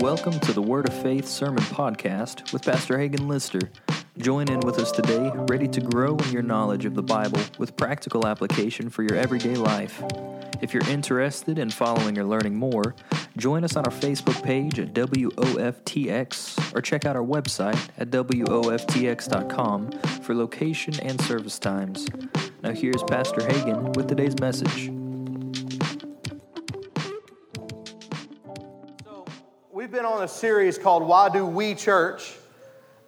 Welcome to the Word of Faith Sermon Podcast with Pastor Hagen Lister. Join in with us today, ready to grow in your knowledge of the Bible with practical application for your everyday life. If you're interested in following or learning more, join us on our Facebook page at WOFTX or check out our website at WOFTX.com for location and service times. Now, here's Pastor Hagen with today's message. Series called Why Do We Church?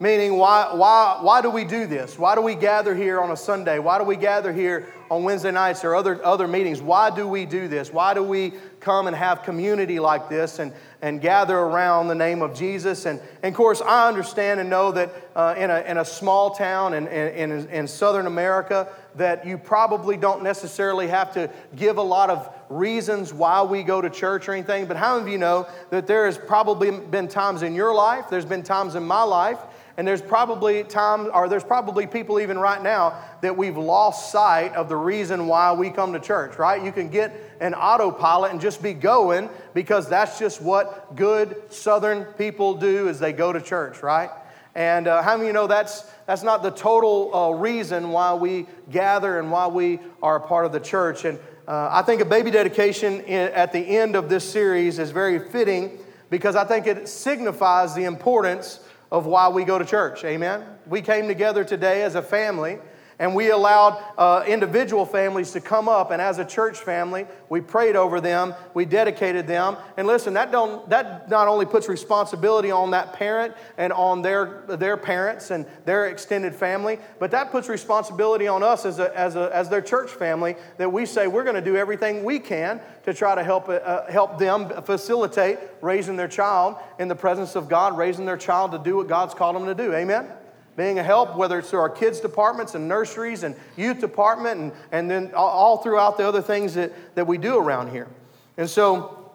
Meaning, why, why, why do we do this? Why do we gather here on a Sunday? Why do we gather here on Wednesday nights or other, other meetings? Why do we do this? Why do we come and have community like this and, and gather around the name of Jesus? And, and of course, I understand and know that uh, in, a, in a small town in, in, in Southern America, that you probably don't necessarily have to give a lot of reasons why we go to church or anything, but how many of you know that there has probably been times in your life, there's been times in my life, and there's probably time, or there's probably people even right now that we've lost sight of the reason why we come to church, right? You can get an autopilot and just be going because that's just what good Southern people do is they go to church, right? And uh, how many of you know that's, that's not the total uh, reason why we gather and why we are a part of the church? And uh, I think a baby dedication in, at the end of this series is very fitting because I think it signifies the importance of why we go to church. Amen? We came together today as a family and we allowed uh, individual families to come up and as a church family we prayed over them we dedicated them. And listen that don't that not only puts responsibility on that parent and on their their parents and their extended family but that puts responsibility on us as a, as a as their church family that we say we're going to do everything we can to try to help uh, help them facilitate raising their child in the presence of God raising their child to do what God's called them to do. Amen being a help, whether it's through our kids' departments and nurseries and youth department, and, and then all throughout the other things that, that we do around here. And so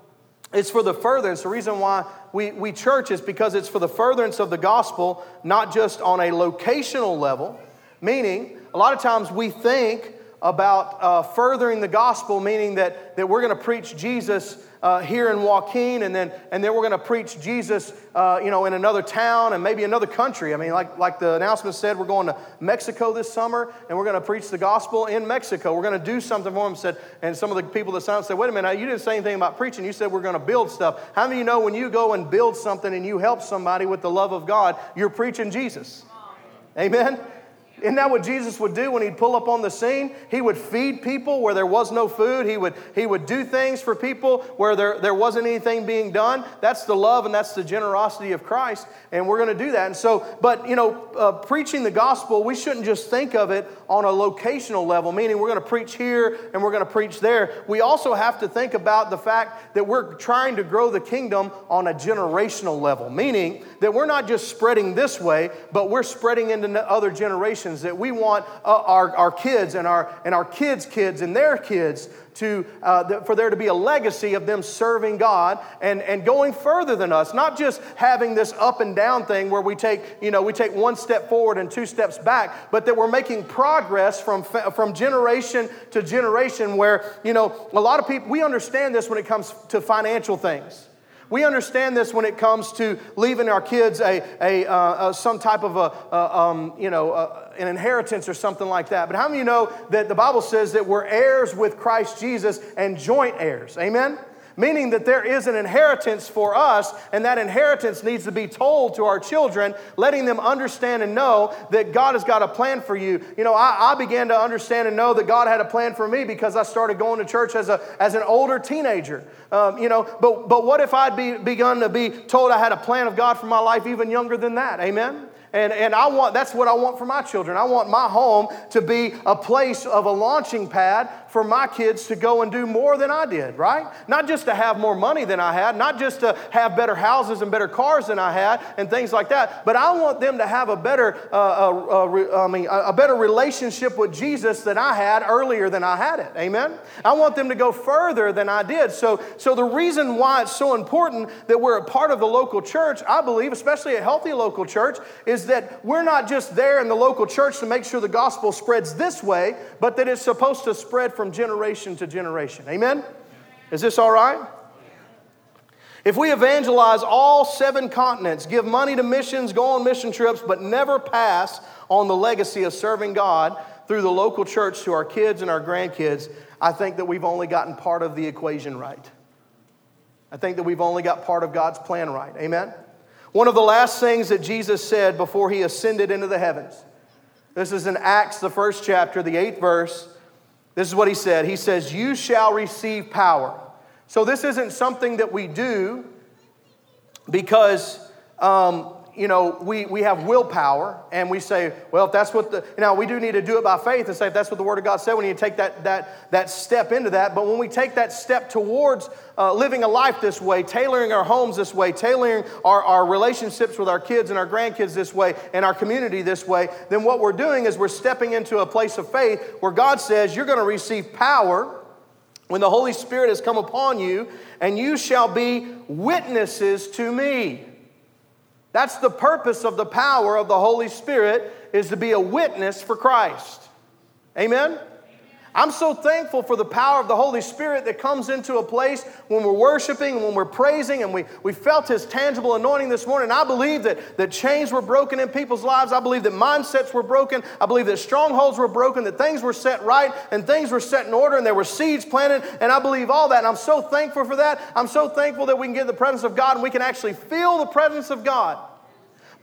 it's for the furtherance. The reason why we, we church is because it's for the furtherance of the gospel, not just on a locational level, meaning a lot of times we think about uh, furthering the gospel, meaning that, that we're going to preach Jesus uh, here in Joaquin, and then, and then we're going to preach Jesus, uh, you know, in another town and maybe another country. I mean, like, like the announcement said, we're going to Mexico this summer, and we're going to preach the gospel in Mexico. We're going to do something for them. Said, and some of the people that signed said, wait a minute, you didn't say anything about preaching. You said we're going to build stuff. How many of you know when you go and build something and you help somebody with the love of God, you're preaching Jesus? Amen? Isn't that what Jesus would do when he'd pull up on the scene? He would feed people where there was no food. He would, he would do things for people where there, there wasn't anything being done. That's the love and that's the generosity of Christ. And we're going to do that. And so, but, you know, uh, preaching the gospel, we shouldn't just think of it on a locational level, meaning we're going to preach here and we're going to preach there. We also have to think about the fact that we're trying to grow the kingdom on a generational level, meaning that we're not just spreading this way, but we're spreading into other generations. That we want uh, our, our kids and our, and our kids' kids and their kids to, uh, for there to be a legacy of them serving God and, and going further than us, not just having this up and down thing where we take, you know, we take one step forward and two steps back, but that we're making progress from, from generation to generation where, you know, a lot of people, we understand this when it comes to financial things. We understand this when it comes to leaving our kids a, a, uh, some type of a, uh, um, you know, uh, an inheritance or something like that. But how many of you know that the Bible says that we're heirs with Christ Jesus and joint heirs? Amen? Meaning that there is an inheritance for us, and that inheritance needs to be told to our children, letting them understand and know that God has got a plan for you. You know, I, I began to understand and know that God had a plan for me because I started going to church as, a, as an older teenager. Um, you know, but, but what if I'd be, begun to be told I had a plan of God for my life even younger than that? Amen? And, and I want, that's what I want for my children. I want my home to be a place of a launching pad for my kids to go and do more than I did, right? Not just to have more money than I had, not just to have better houses and better cars than I had and things like that, but I want them to have a better, uh, uh, uh, I mean, a better relationship with Jesus than I had earlier than I had it. Amen? I want them to go further than I did. So, so the reason why it's so important that we're a part of the local church, I believe, especially a healthy local church, is that we're not just there in the local church to make sure the gospel spreads this way, but that it's supposed to spread from generation to generation. Amen? Is this all right? If we evangelize all seven continents, give money to missions, go on mission trips, but never pass on the legacy of serving God through the local church to our kids and our grandkids, I think that we've only gotten part of the equation right. I think that we've only got part of God's plan right. Amen? One of the last things that Jesus said before he ascended into the heavens. This is in Acts, the first chapter, the eighth verse. This is what he said. He says, You shall receive power. So, this isn't something that we do because, um, you know, we, we have willpower and we say, well, if that's what the, now we do need to do it by faith and say, if that's what the Word of God said, we need to take that, that, that step into that. But when we take that step towards uh, living a life this way, tailoring our homes this way, tailoring our, our relationships with our kids and our grandkids this way, and our community this way, then what we're doing is we're stepping into a place of faith where God says, you're going to receive power when the Holy Spirit has come upon you, and you shall be witnesses to me. That's the purpose of the power of the Holy Spirit is to be a witness for Christ. Amen. I'm so thankful for the power of the Holy Spirit that comes into a place when we're worshiping and when we're praising, and we, we felt His tangible anointing this morning. I believe that, that chains were broken in people's lives. I believe that mindsets were broken. I believe that strongholds were broken, that things were set right, and things were set in order, and there were seeds planted, and I believe all that. And I'm so thankful for that. I'm so thankful that we can get the presence of God and we can actually feel the presence of God.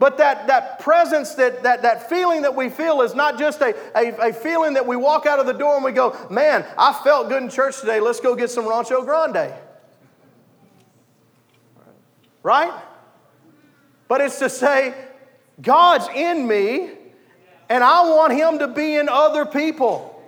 But that, that presence, that, that, that feeling that we feel is not just a, a, a, feeling that we walk out of the door and we go, man, I felt good in church today. Let's go get some Rancho Grande. Right? But it's to say, God's in me and I want Him to be in other people.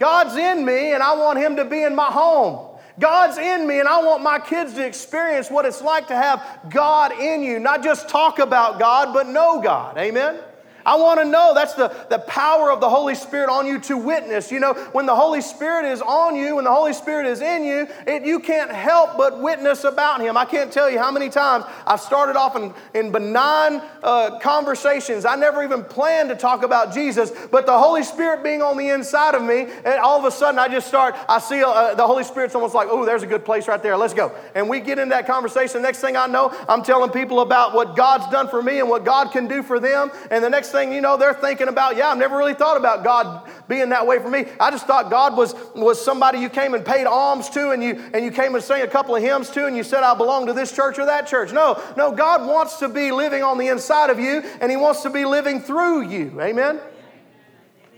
God's in me and I want Him to be in my home. God's in me, and I want my kids to experience what it's like to have God in you. Not just talk about God, but know God. Amen? I want to know that's the, the power of the Holy Spirit on you to witness. You know, when the Holy Spirit is on you, when the Holy Spirit is in you, it, you can't help but witness about Him. I can't tell you how many times I've started off in, in benign uh, conversations. I never even planned to talk about Jesus, but the Holy Spirit being on the inside of me, and all of a sudden I just start, I see uh, the Holy Spirit's almost like, oh, there's a good place right there. Let's go. And we get into that conversation. next thing I know, I'm telling people about what God's done for me and what God can do for them. And the next thing you know, they're thinking about, yeah, I've never really thought about God being that way for me. I just thought God was, was somebody you came and paid alms to and you, and you came and sang a couple of hymns to and you said, I belong to this church or that church. No, no, God wants to be living on the inside of you and He wants to be living through you. Amen?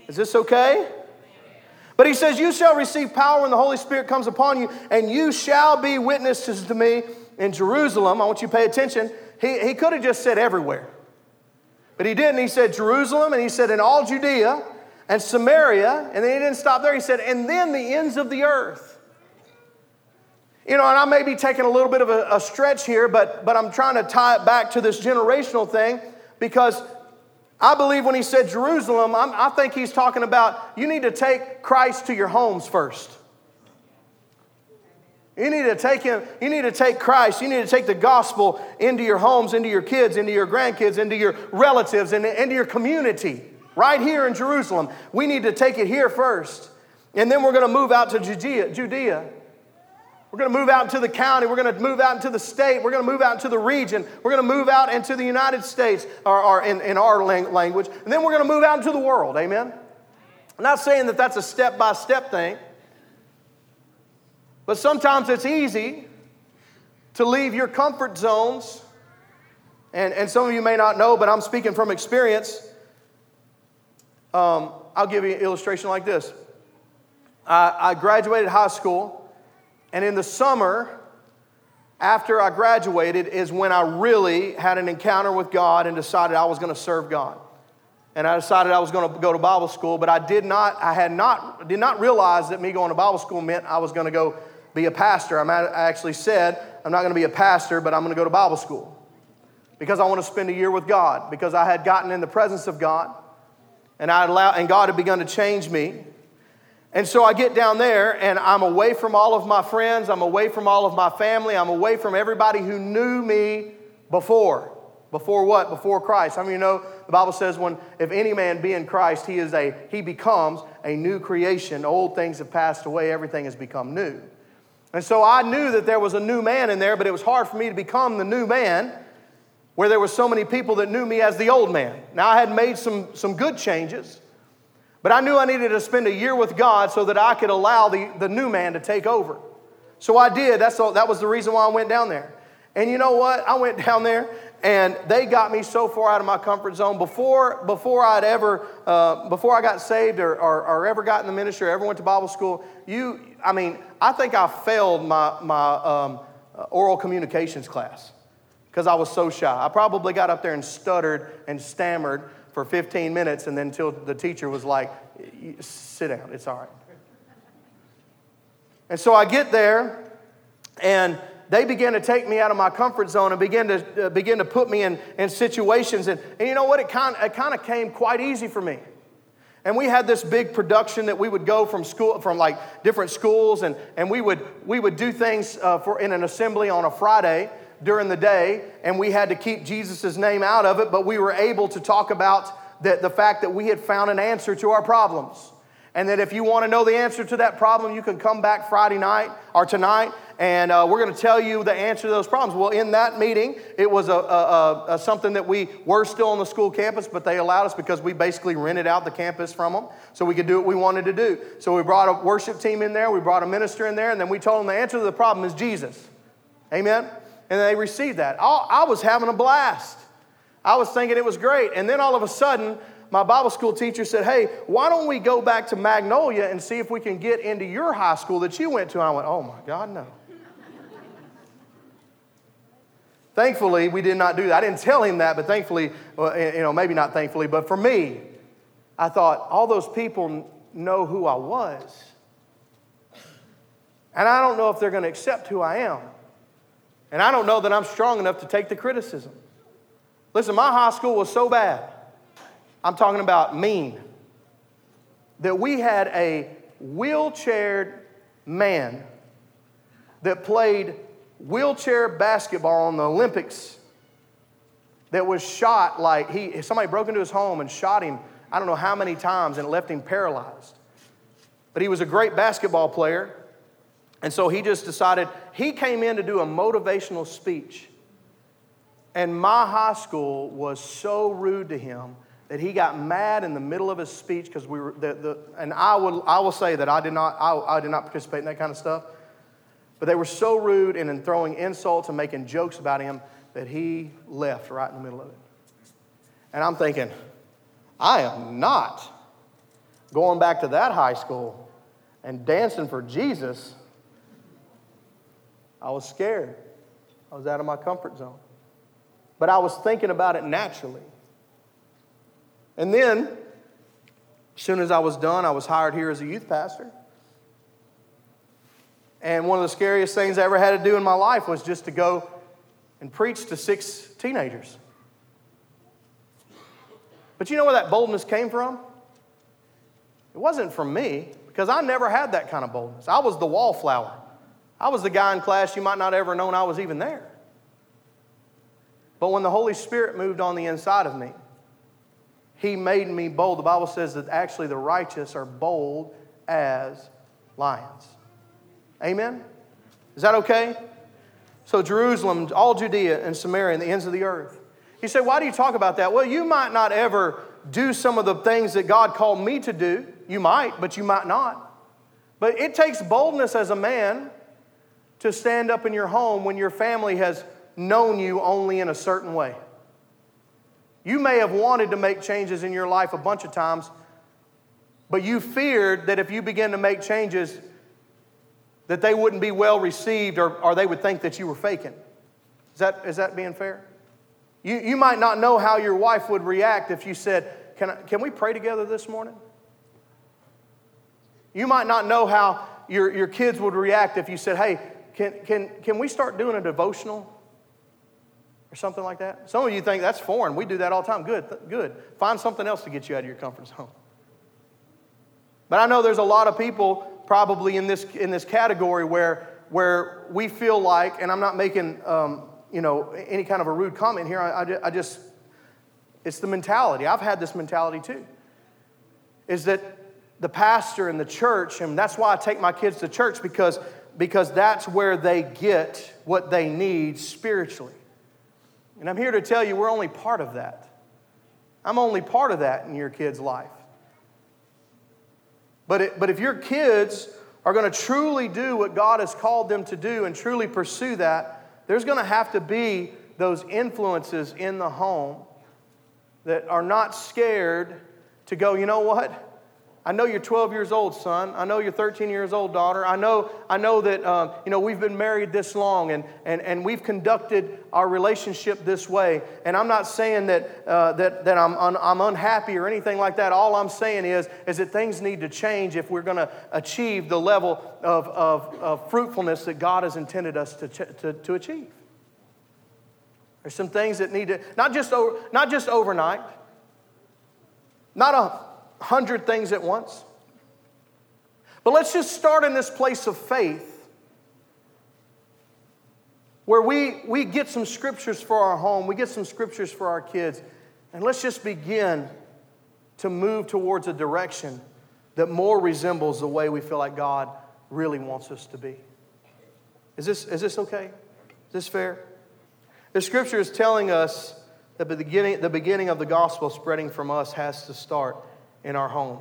Is this okay? But he says, You shall receive power when the Holy Spirit comes upon you, and you shall be witnesses to me in Jerusalem. I want you to pay attention. He, he could have just said everywhere. But he didn't. He said Jerusalem, and he said in all Judea and Samaria, and then he didn't stop there. He said, and then the ends of the earth. You know, and I may be taking a little bit of a, a stretch here, but, but I'm trying to tie it back to this generational thing because I believe when he said Jerusalem, I'm, i think he's talking about you need to take Christ to your homes first. You need to take him, you need to take Christ, you need to take the gospel into your homes, into your kids, into your grandkids, into your relatives, and into your community. Right here in Jerusalem. We need to take it here first. And then we're going to move out to Judea. Judea. We're going to move out into the county. We're going to move out into the state. We're going to move out into the region. We're going to move out into the United States, or, or in, in our language. And then we're going to move out into the world. Amen? I'm not saying that that's a step by step thing. But sometimes it's easy to leave your comfort zones. And, and some of you may not know, but I'm speaking from experience. Um, I'll give you an illustration like this. I, I graduated high school, and in the summer, after I graduated, is when I really had an encounter with God and decided I was going to serve God. And I decided I was going to go to Bible school, but I did not, I had not, did not realize that me going to Bible school meant I was going to go be a pastor. i'm actually said, I'm not going to be a pastor, but I'm going to go to Bible school because I want to spend a year with God, because I had gotten in the presence of God and, I allowed, and God had begun to change me. And so I get down there and I'm away from all of my friends, I'm away from all of my family, I'm away from everybody who knew me before. Before what? Before Christ. How I mean, you know, the Bible says when if any man be in Christ, he is a he becomes a new creation. Old things have passed away, everything has become new. And so I knew that there was a new man in there, but it was hard for me to become the new man where there were so many people that knew me as the old man. Now I had made some, some good changes, but I knew I needed to spend a year with God so that I could allow the, the new man to take over. So I did. That's all, that was the reason why I went down there. And you know what? I went down there and they got me so far out of my comfort zone before before I'd ever uh, before I got saved or, or, or, ever got in the ministry or ever went to Bible school. You, I mean, I think I failed my my um, oral communications class because I was so shy. I probably got up there and stuttered and stammered for 15 minutes, and then until the teacher was like, "Sit down, it's all right." And so I get there, and they began to take me out of my comfort zone and begin to, uh, begin to put me in, in situations. And, and you know what? It kind, it kind of came quite easy for me. And we had this big production that we would go from school, from like different schools, and, and we, would, we would do things uh, for, in an assembly on a Friday during the day, and we had to keep Jesus' name out of it, but we were able to talk about the, the fact that we had found an answer to our problems. And that if you want to know the answer to that problem, you can come back Friday night or tonight and uh, we're going to tell you the answer to those problems. Well, in that meeting, it was a, a, a, something that we were still on the school campus, but they allowed us because we basically rented out the campus from them so we could do what we wanted to do. So we brought a worship team in there, we brought a minister in there, and then we told them the answer to the problem is Jesus. Amen? And they received that. I, I was having a blast. I was thinking it was great. And then all of a sudden, my Bible school teacher said, Hey, why don't we go back to Magnolia and see if we can get into your high school that you went to? I went, Oh my God, no. Thankfully, we did not do that. I didn't tell him that, but thankfully, you know, maybe not thankfully, but for me, I thought, all those people know who I was. And I don't know if they're going to accept who I am. And I don't know that I'm strong enough to take the criticism. Listen, my high school was so bad. I'm talking about mean. That we had a wheelchaired man that played wheelchair basketball in the Olympics that was shot like he somebody broke into his home and shot him I don't know how many times and left him paralyzed. But he was a great basketball player. And so he just decided he came in to do a motivational speech. And my high school was so rude to him that he got mad in the middle of his speech because we were the, the, and I will I will say that I did not I, I did not participate in that kind of stuff. But they were so rude and in throwing insults and making jokes about him that he left right in the middle of it. And I'm thinking, I am not going back to that high school and dancing for Jesus. I was scared. I was out of my comfort zone. But I was thinking about it naturally. And then, as soon as I was done, I was hired here as a youth pastor. And one of the scariest things I ever had to do in my life was just to go and preach to six teenagers. But you know where that boldness came from? It wasn't from me, because I never had that kind of boldness. I was the wallflower. I was the guy in class you might not ever known I was even there. But when the Holy Spirit moved on the inside of me, He made me bold. The Bible says that actually the righteous are bold as lions. Amen? Is that okay? So, Jerusalem, all Judea and Samaria, and the ends of the earth. He said, Why do you talk about that? Well, you might not ever do some of the things that God called me to do. You might, but you might not. But it takes boldness as a man to stand up in your home when your family has known you only in a certain way. You may have wanted to make changes in your life a bunch of times, but you feared that if you begin to make changes, that they wouldn't be well received or, or they would think that you were faking. Is that, is that being fair? You, you might not know how your wife would react if you said, can, I, can we pray together this morning? You might not know how your, your kids would react if you said, hey, can, can, can we start doing a devotional? Something like that. Some of you think that's foreign. We do that all the time. Good, good. Find something else to get you out of your comfort zone. But I know there's a lot of people probably in this, in this category where, where we feel like, and I'm not making um, you know, any kind of a rude comment here, I, I, I just, it's the mentality. I've had this mentality too. Is that the pastor and the church, and that's why I take my kids to church because because that's where they get what they need spiritually. And I'm here to tell you, we're only part of that. I'm only part of that in your kid's life. But, it, but if your kids are going to truly do what God has called them to do and truly pursue that, there's going to have to be those influences in the home that are not scared to go, you know what? I know you're 12 years old, son. I know you're 13 years old, daughter. I know, I know that um, you know, we've been married this long and, and, and we've conducted our relationship this way. And I'm not saying that, uh, that, that I'm, I'm unhappy or anything like that. All I'm saying is, is that things need to change if we're going to achieve the level of, of, of fruitfulness that God has intended us to, to, to achieve. There's some things that need to, not just, not just overnight, not a hundred things at once. But let's just start in this place of faith where we, we get some scriptures for our home, we get some scriptures for our kids, and let's just begin to move towards a direction that more resembles the way we feel like God really wants us to be. Is this, is this okay? Is this fair? The scripture is telling us that the beginning, the beginning of the gospel spreading from us has to start in our home.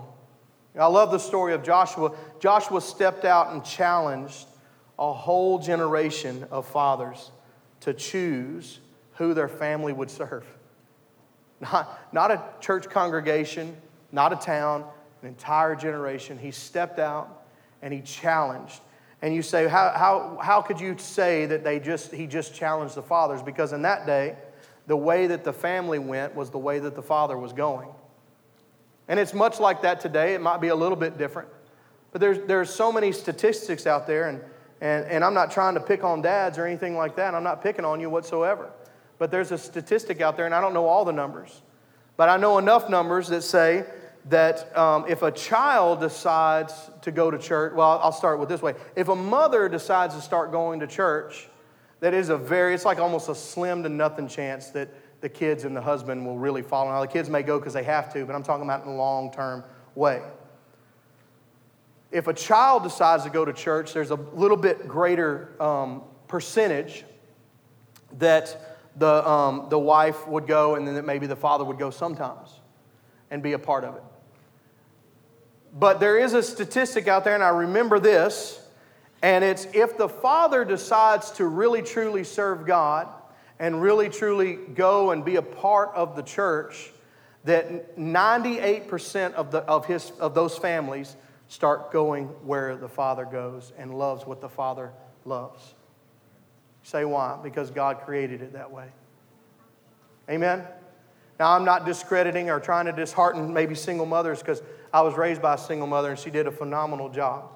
I love the story of Joshua. Joshua stepped out and challenged a whole generation of fathers to choose who their family would serve. Not, not a church congregation, not a town, an entire generation. He stepped out and he challenged. And you say, how, how, how could you say that they just, he just challenged the fathers? Because in that day, the way that the family went was the way that the father was going. And it's much like that today. It might be a little bit different. But there's, there's so many statistics out there, and, and, and I'm not trying to pick on dads or anything like that. I'm not picking on you whatsoever. But there's a statistic out there, and I don't know all the numbers. But I know enough numbers that say that um, if a child decides to go to church, well, I'll start with this way. If a mother decides to start going to church, that is a very, it's like almost a slim to nothing chance that the kids and the husband will really follow. Now, the kids may go because they have to, but I'm talking about in a long term way. If a child decides to go to church, there's a little bit greater um, percentage that the, um, the wife would go and then that maybe the father would go sometimes and be a part of it. But there is a statistic out there, and I remember this, and it's if the father decides to really truly serve God, and really truly go and be a part of the church, that 98% of, the, of, his, of those families start going where the Father goes and loves what the Father loves. Say why? Because God created it that way. Amen? Now, I'm not discrediting or trying to dishearten maybe single mothers because I was raised by a single mother and she did a phenomenal job.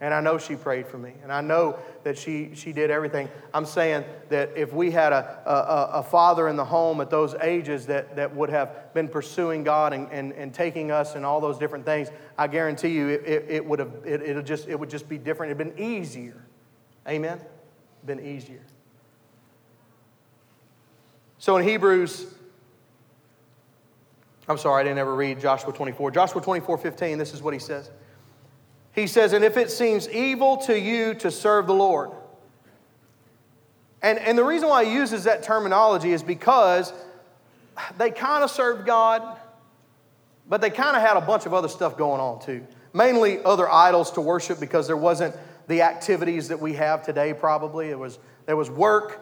And I know she prayed for me. And I know that she, she did everything. I'm saying that if we had a, a, a, father in the home at those ages that, that would have been pursuing God and, and, and taking us and all those different things, I guarantee you it, it, it would have, it, it'll just, it would just be different. It'd been easier. Amen? Been easier. So in Hebrews, I'm sorry, I didn't ever read Joshua 24. Joshua 24, 15, this is what he says. He says, And if it seems evil to you to serve the Lord. And, and the reason why he uses that terminology is because they kind of served God, but they kind of had a bunch of other stuff going on too. Mainly other idols to worship because there wasn't the activities that we have today, probably. It was, there was work,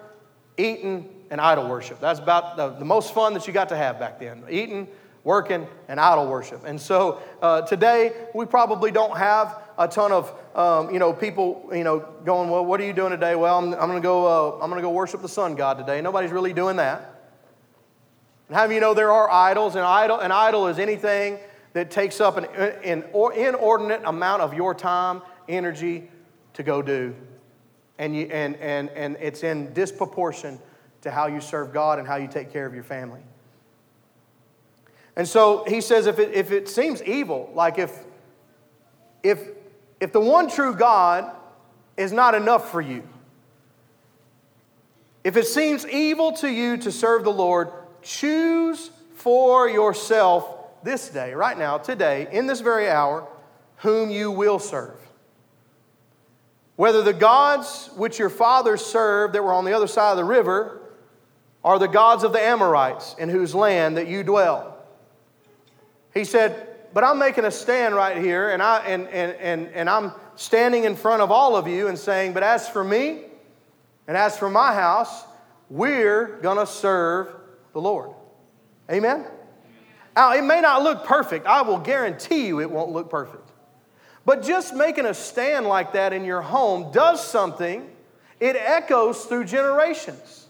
eating, and idol worship. That's about the, the most fun that you got to have back then. Eating, working, and idol worship. And so uh, today, we probably don't have a ton of um, you know people you know going well what are you doing today? Well i'm, I'm going to go uh, i'm going to go worship the sun god today. Nobody's really doing that. And have you know there are idols and idol an idol is anything that takes up an, an inordinate amount of your time energy to go do? And, you, and, and, and it's in disproportion to how you serve god and how you take care of your family. And so he says if it, if it seems evil like if if if the one true God is not enough for you, if it seems evil to you to serve the Lord, choose for yourself this day, right now, today, in this very hour, whom you will serve. whether the gods which your fathers served that were on the other side of the river are the gods of the Amorites in whose land that you dwell. He said, But I'm making a stand right here, and, I, and, and, and, and I'm standing in front of all of you and saying, But as for me, and as for my house, we're going to serve the Lord. Amen? Now, it may not look perfect. I will guarantee you it won't look perfect. But just making a stand like that in your home does something, it echoes through generations.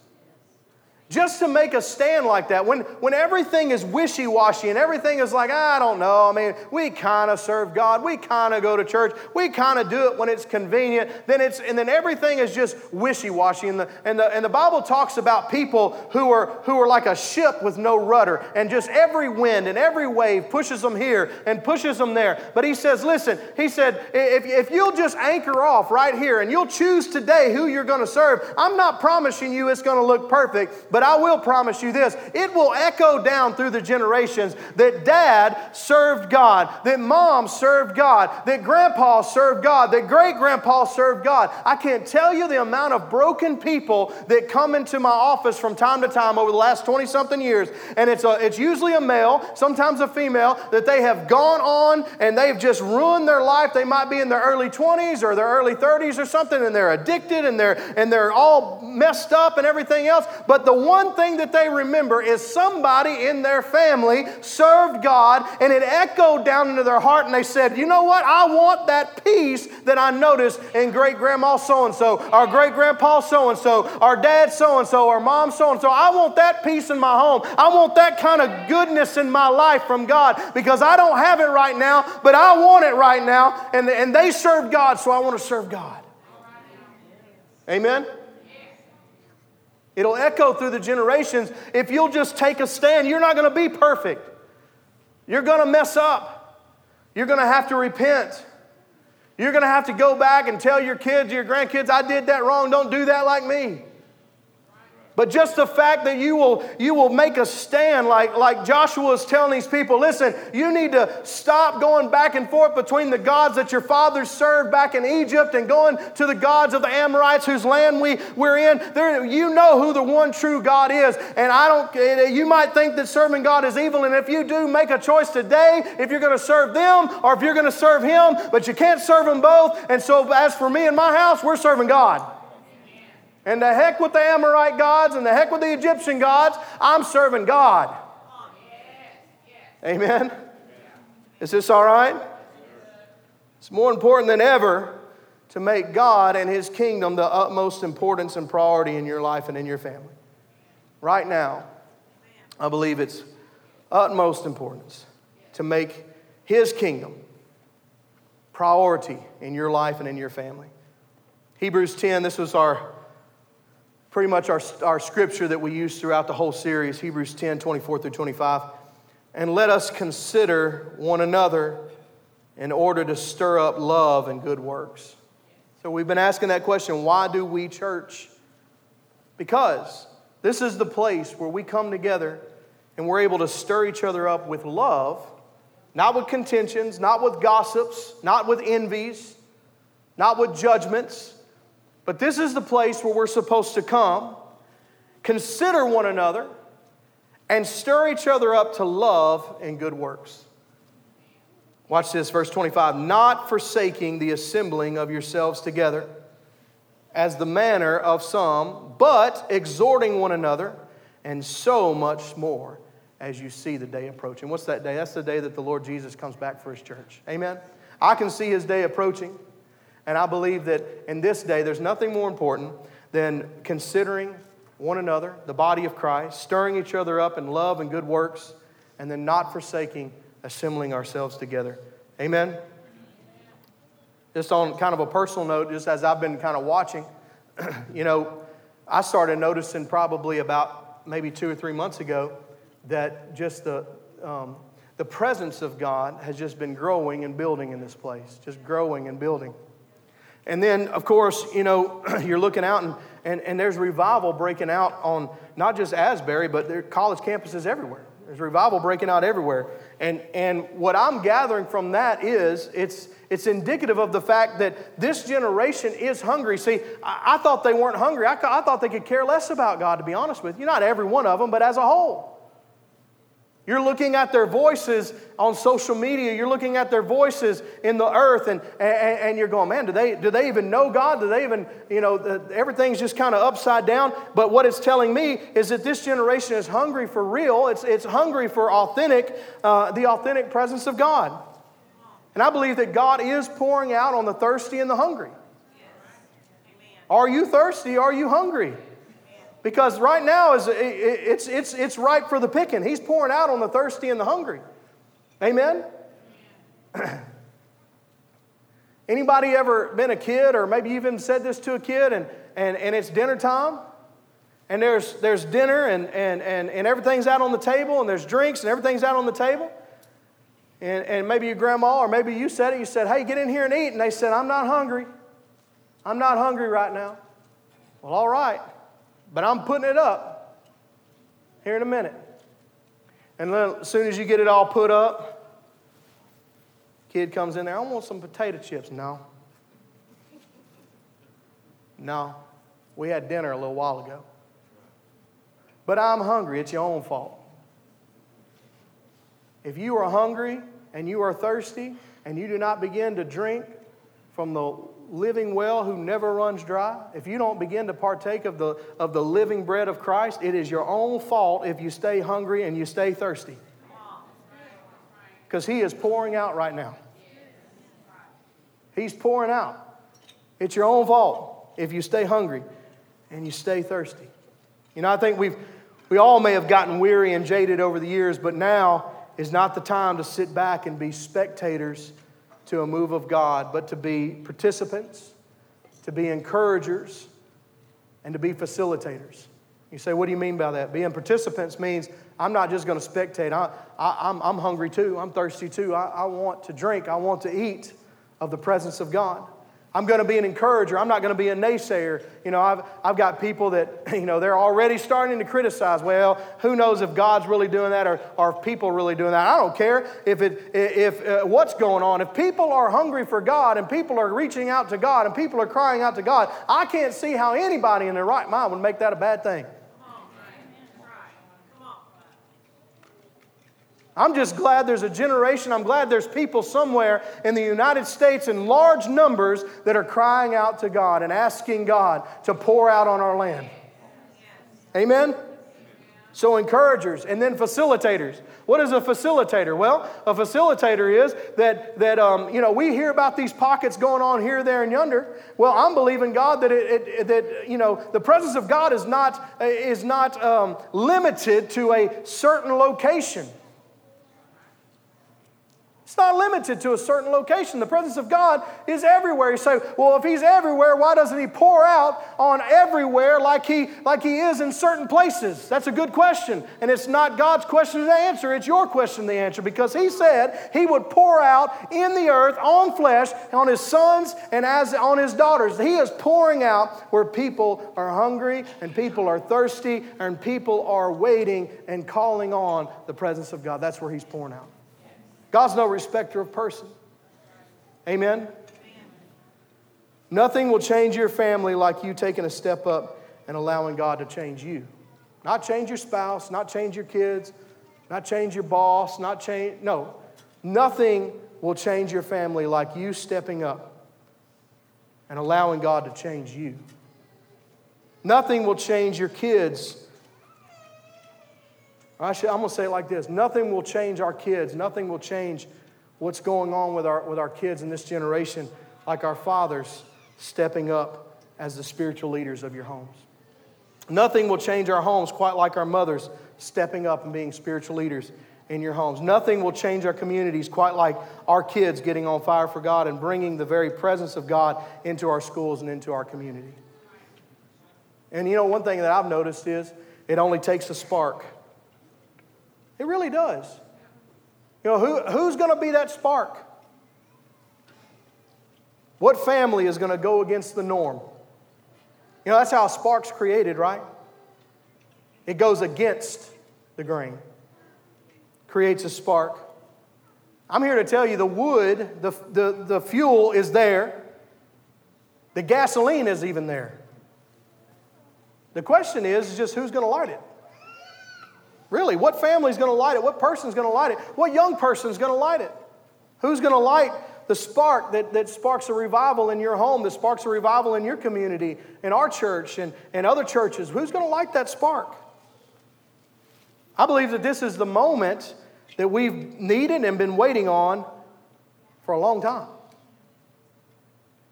Just to make a stand like that, when, when everything is wishy washy and everything is like, I don't know, I mean, we kind of serve God, we kind of go to church, we kind of do it when it's convenient, then it's, and then everything is just wishy washy. And the, and, the, and the Bible talks about people who are, who are like a ship with no rudder, and just every wind and every wave pushes them here and pushes them there. But he says, listen, he said, if, if you'll just anchor off right here and you'll choose today who you're going to serve, I'm not promising you it's going to look perfect but I will promise you this it will echo down through the generations that dad served God, that mom served God, that grandpa served God, that great grandpa served God. I can't tell you the amount of broken people that come into my office from time to time over the last 20 something years. And it's, a, it's usually a male, sometimes a female, that they have gone on and they've just ruined their life. They might be in their early 20s or their early 30s or something, and they're addicted and they're, and they're all messed up and everything else. But the one thing that they remember is somebody in their family served God and it echoed down into their heart and they said, You know what? I want that peace that I noticed in great grandma so and so, our great grandpa so and so, our dad so and so, our mom so and so. I want that peace in my home. I want that kind of goodness in my life from God because I don't have it right now, but I want it right now. And, and they served God, so I want to serve God. Amen? It'll echo through the generations. If you'll just take a stand, you're not going to be perfect. You're going to mess up. You're going to have to repent. You're going to have to go back and tell your kids, your grandkids, I did that wrong. Don't do that like me. But just the fact that you will, you will make a stand, like, like Joshua is telling these people listen, you need to stop going back and forth between the gods that your fathers served back in Egypt and going to the gods of the Amorites whose land we, we're in. There, you know who the one true God is. And I don't, you might think that serving God is evil. And if you do, make a choice today if you're going to serve them or if you're going to serve Him. But you can't serve them both. And so, as for me and my house, we're serving God. And the heck with the Amorite gods and the heck with the Egyptian gods. I'm serving God. Amen. Is this all right? It's more important than ever to make God and His kingdom the utmost importance and priority in your life and in your family. Right now, I believe it's utmost importance to make His kingdom priority in your life and in your family. Hebrews 10, this was our pretty much our, our scripture that we use throughout the whole series, Hebrews 10 24 through 25. And let us consider one another in order to stir up love and good works. So we've been asking that question why do we church? Because this is the place where we come together and we're able to stir each other up with love, not with contentions, not with gossips, not with envies, not with judgments but this is the place where we're supposed to come, consider one another, and stir each other up to love and good works. Watch this, verse 25. Not forsaking the assembling of yourselves together, as the manner of some, but exhorting one another, and so much more as you see the day approaching. What's that day? That's the day that the Lord Jesus comes back for his church. Amen. I can see his day approaching. And I believe that in this day, there's nothing more important than considering one another, the body of Christ, stirring each other up in love and good works, and then not forsaking assembling ourselves together. Amen? Just on kind of a personal note, just as I've been kind of watching, you know, I started noticing probably about maybe two or three months ago that just the, um, the presence of God has just been growing and building in this place, just growing and building. And then, of course, you know, you're looking out and, and, and there's revival breaking out on not just Asbury, but there are college campuses everywhere. There's revival breaking out everywhere. And, and what I'm gathering from that is it's, it's indicative of the fact that this generation is hungry. See, I, I thought they weren't hungry. I, I thought they could care less about God, to be honest with you. Not every one of them, but as a whole. You're looking at their voices on social media. You're looking at their voices in the earth, and, and, and you're going, man, do they, do they even know God? Do they even, you know, the, everything's just kind of upside down. But what it's telling me is that this generation is hungry for real, it's, it's hungry for authentic, uh, the authentic presence of God. And I believe that God is pouring out on the thirsty and the hungry. Are you thirsty? Are you hungry? Because right now is it's, it's, it's ripe for the picking. He's pouring out on the thirsty and the hungry. Amen? Anybody ever been a kid, or maybe even said this to a kid, and, and, and it's dinner time? And there's, there's dinner, and, and, and, and everything's out on the table, and there's drinks, and everything's out on the table. And, and maybe your grandma, or maybe you said it, you said, Hey, get in here and eat. And they said, I'm not hungry. I'm not hungry right now. Well, all right but I'm putting it up here in a minute. And then as soon as you get it all put up, kid comes in there, I want some potato chips. No. No. We had dinner a little while ago. But I'm hungry. It's your own fault. If you are hungry and you are thirsty and you do not begin to drink from the living well who never runs dry, if you don't begin to partake of the, of the living bread of Christ, it is your own fault if you stay hungry and you stay thirsty. Because He is pouring out right now. He's pouring out. It's your own fault if you stay hungry and you stay thirsty. You know, I think we've, we all may have gotten weary and jaded over the years, but now is not the time to sit back and be spectators to a move of God, but to be participants, to be encouragers, and to be facilitators. You say, what do you mean by that? Being participants means I'm not just going to spectate. I, am I'm hungry too. I'm thirsty too. I, I want to drink. I want to eat of the presence of God. I'm going to be an encourager. I'm not going to be a naysayer. You know, I've, I've got people that, you know, they're already starting to criticize. Well, who knows if God's really doing that or are people really doing that? I don't care if it, if uh, what's going on. If people are hungry for God and people are reaching out to God and people are crying out to God, I can't see how anybody in their right mind would make that a bad thing. I'm just glad there's a generation, I'm glad there's people somewhere in the United States in large numbers that are crying out to God and asking God to pour out on our land. Amen? So, encouragers and then facilitators. What is a facilitator? Well, a facilitator is that, that um, you know, we hear about these pockets going on here, there, and yonder. Well, I'm believing God that, it, it that you know, the presence of God is not, is not um, limited to a certain location. It's not limited to a certain location. The presence of God is everywhere. You say, well, if He's everywhere, why doesn't He pour out on everywhere like He, like he is in certain places? That's a good question. And it's not God's question to answer, it's your question to answer because He said He would pour out in the earth on flesh, on His sons, and as on His daughters. He is pouring out where people are hungry and people are thirsty and people are waiting and calling on the presence of God. That's where He's pouring out. God's no respecter of person. Amen? Amen? Nothing will change your family like you taking a step up and allowing God to change you. Not change your spouse, not change your kids, not change your boss, not change, no. Nothing will change your family like you stepping up and allowing God to change you. Nothing will change your kids I should, I'm going to say it like this nothing will change our kids, nothing will change what's going on with our, with our kids in this generation like our fathers stepping up as the spiritual leaders of your homes. Nothing will change our homes quite like our mothers stepping up and being spiritual leaders in your homes. Nothing will change our communities quite like our kids getting on fire for God and bringing the very presence of God into our schools and into our community. And you know, one thing that I've noticed is it only takes a spark it really does. You know, who, who's going to be that spark? What family is going to go against the norm? You know, that's how spark's created, right? It goes against the grain. creates a spark. I'm here to tell you the wood, the, the, the fuel is there, the gasoline is even there. The question is just who's going to light it? Really, what family's going to light it? What person's going to light it? What young person's going to light it? Who's going to light the spark that, that sparks a revival in your home, that sparks a revival in your community, in our church, and, and other churches? Who's going to light that spark? I believe that this is the moment that we've needed and been waiting on for a long time.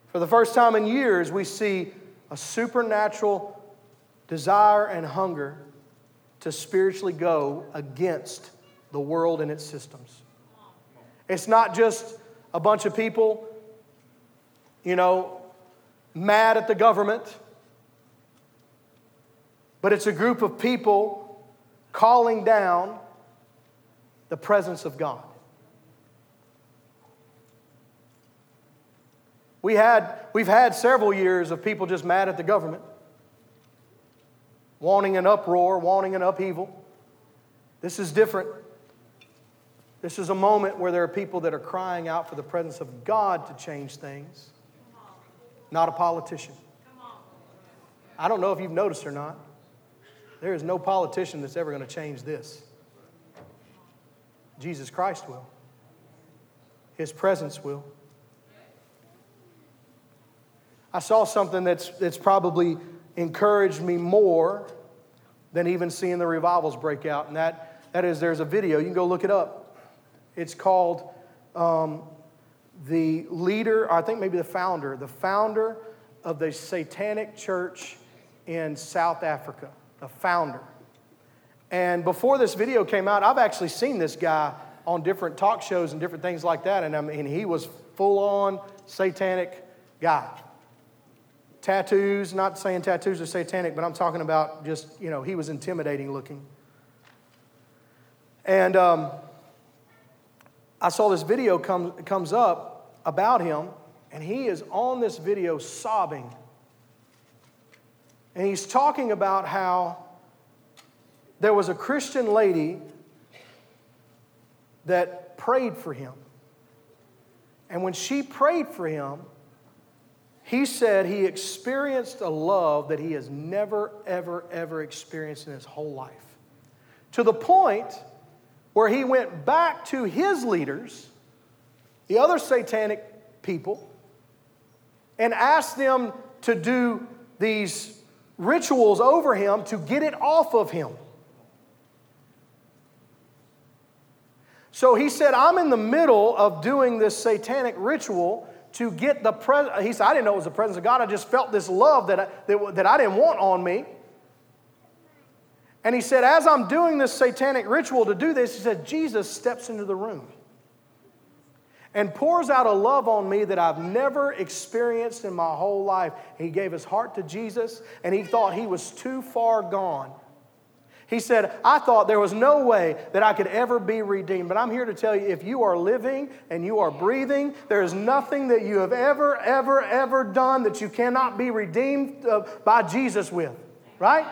For the first time in years, we see a supernatural desire and hunger to spiritually go against the world and its systems. It's not just a bunch of people, you know, mad at the government, but it's a group of people calling down the presence of God. We had, we've had several years of people just mad at the government, wanting an uproar, wanting an upheaval. This is different. This is a moment where there are people that are crying out for the presence of God to change things, not a politician. I don't know if you've noticed or not. There is no politician that's ever going to change this. Jesus Christ will, His presence will. I saw something that's, that's probably encouraged me more than even seeing the revivals break out, and that, that is there's a video. You can go look it up. It's called um, The Leader, I think maybe the founder, the founder of the Satanic Church in South Africa, the founder. And before this video came out, I've actually seen this guy on different talk shows and different things like that, and I mean, he was full on satanic guy tattoos, not saying tattoos are satanic, but I'm talking about just, you know, he was intimidating looking. And um, I saw this video come, comes up about him, and he is on this video sobbing. And he's talking about how there was a Christian lady that prayed for him. And when she prayed for him, he said he experienced a love that he has never, ever, ever experienced in his whole life. To the point where he went back to his leaders, the other satanic people, and asked them to do these rituals over him to get it off of him. So he said, I'm in the middle of doing this satanic ritual to get the presence. He said, I didn't know it was the presence of God. I just felt this love that I, that, that I didn't want on me. And he said, as I'm doing this satanic ritual to do this, he said, Jesus steps into the room and pours out a love on me that I've never experienced in my whole life. He gave his heart to Jesus, and he thought he was too far gone he said, I thought there was no way that I could ever be redeemed. But I'm here to tell you if you are living and you are breathing, there is nothing that you have ever, ever, ever done that you cannot be redeemed uh, by Jesus with. Right?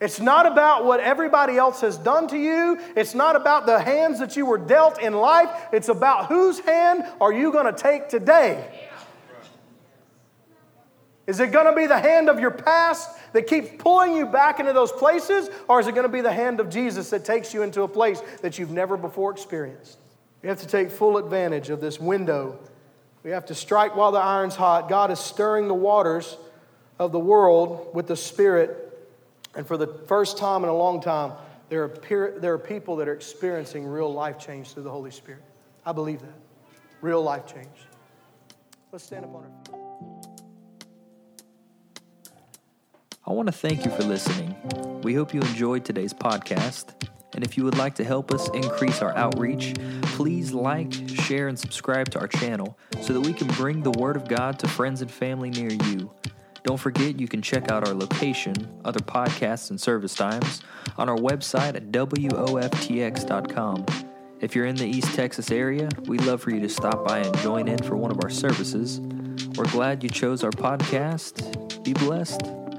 It's not about what everybody else has done to you. It's not about the hands that you were dealt in life. It's about whose hand are you going to take today? Is it going to be the hand of your past that keeps pulling you back into those places? Or is it going to be the hand of Jesus that takes you into a place that you've never before experienced? We have to take full advantage of this window. We have to strike while the iron's hot. God is stirring the waters of the world with the Spirit. And for the first time in a long time, there are, there are people that are experiencing real life change through the Holy Spirit. I believe that. Real life change. Let's stand up on our feet. I want to thank you for listening. We hope you enjoyed today's podcast. And if you would like to help us increase our outreach, please like, share, and subscribe to our channel so that we can bring the Word of God to friends and family near you. Don't forget you can check out our location, other podcasts, and service times on our website at WOFTX.com. If you're in the East Texas area, we'd love for you to stop by and join in for one of our services. We're glad you chose our podcast. Be blessed.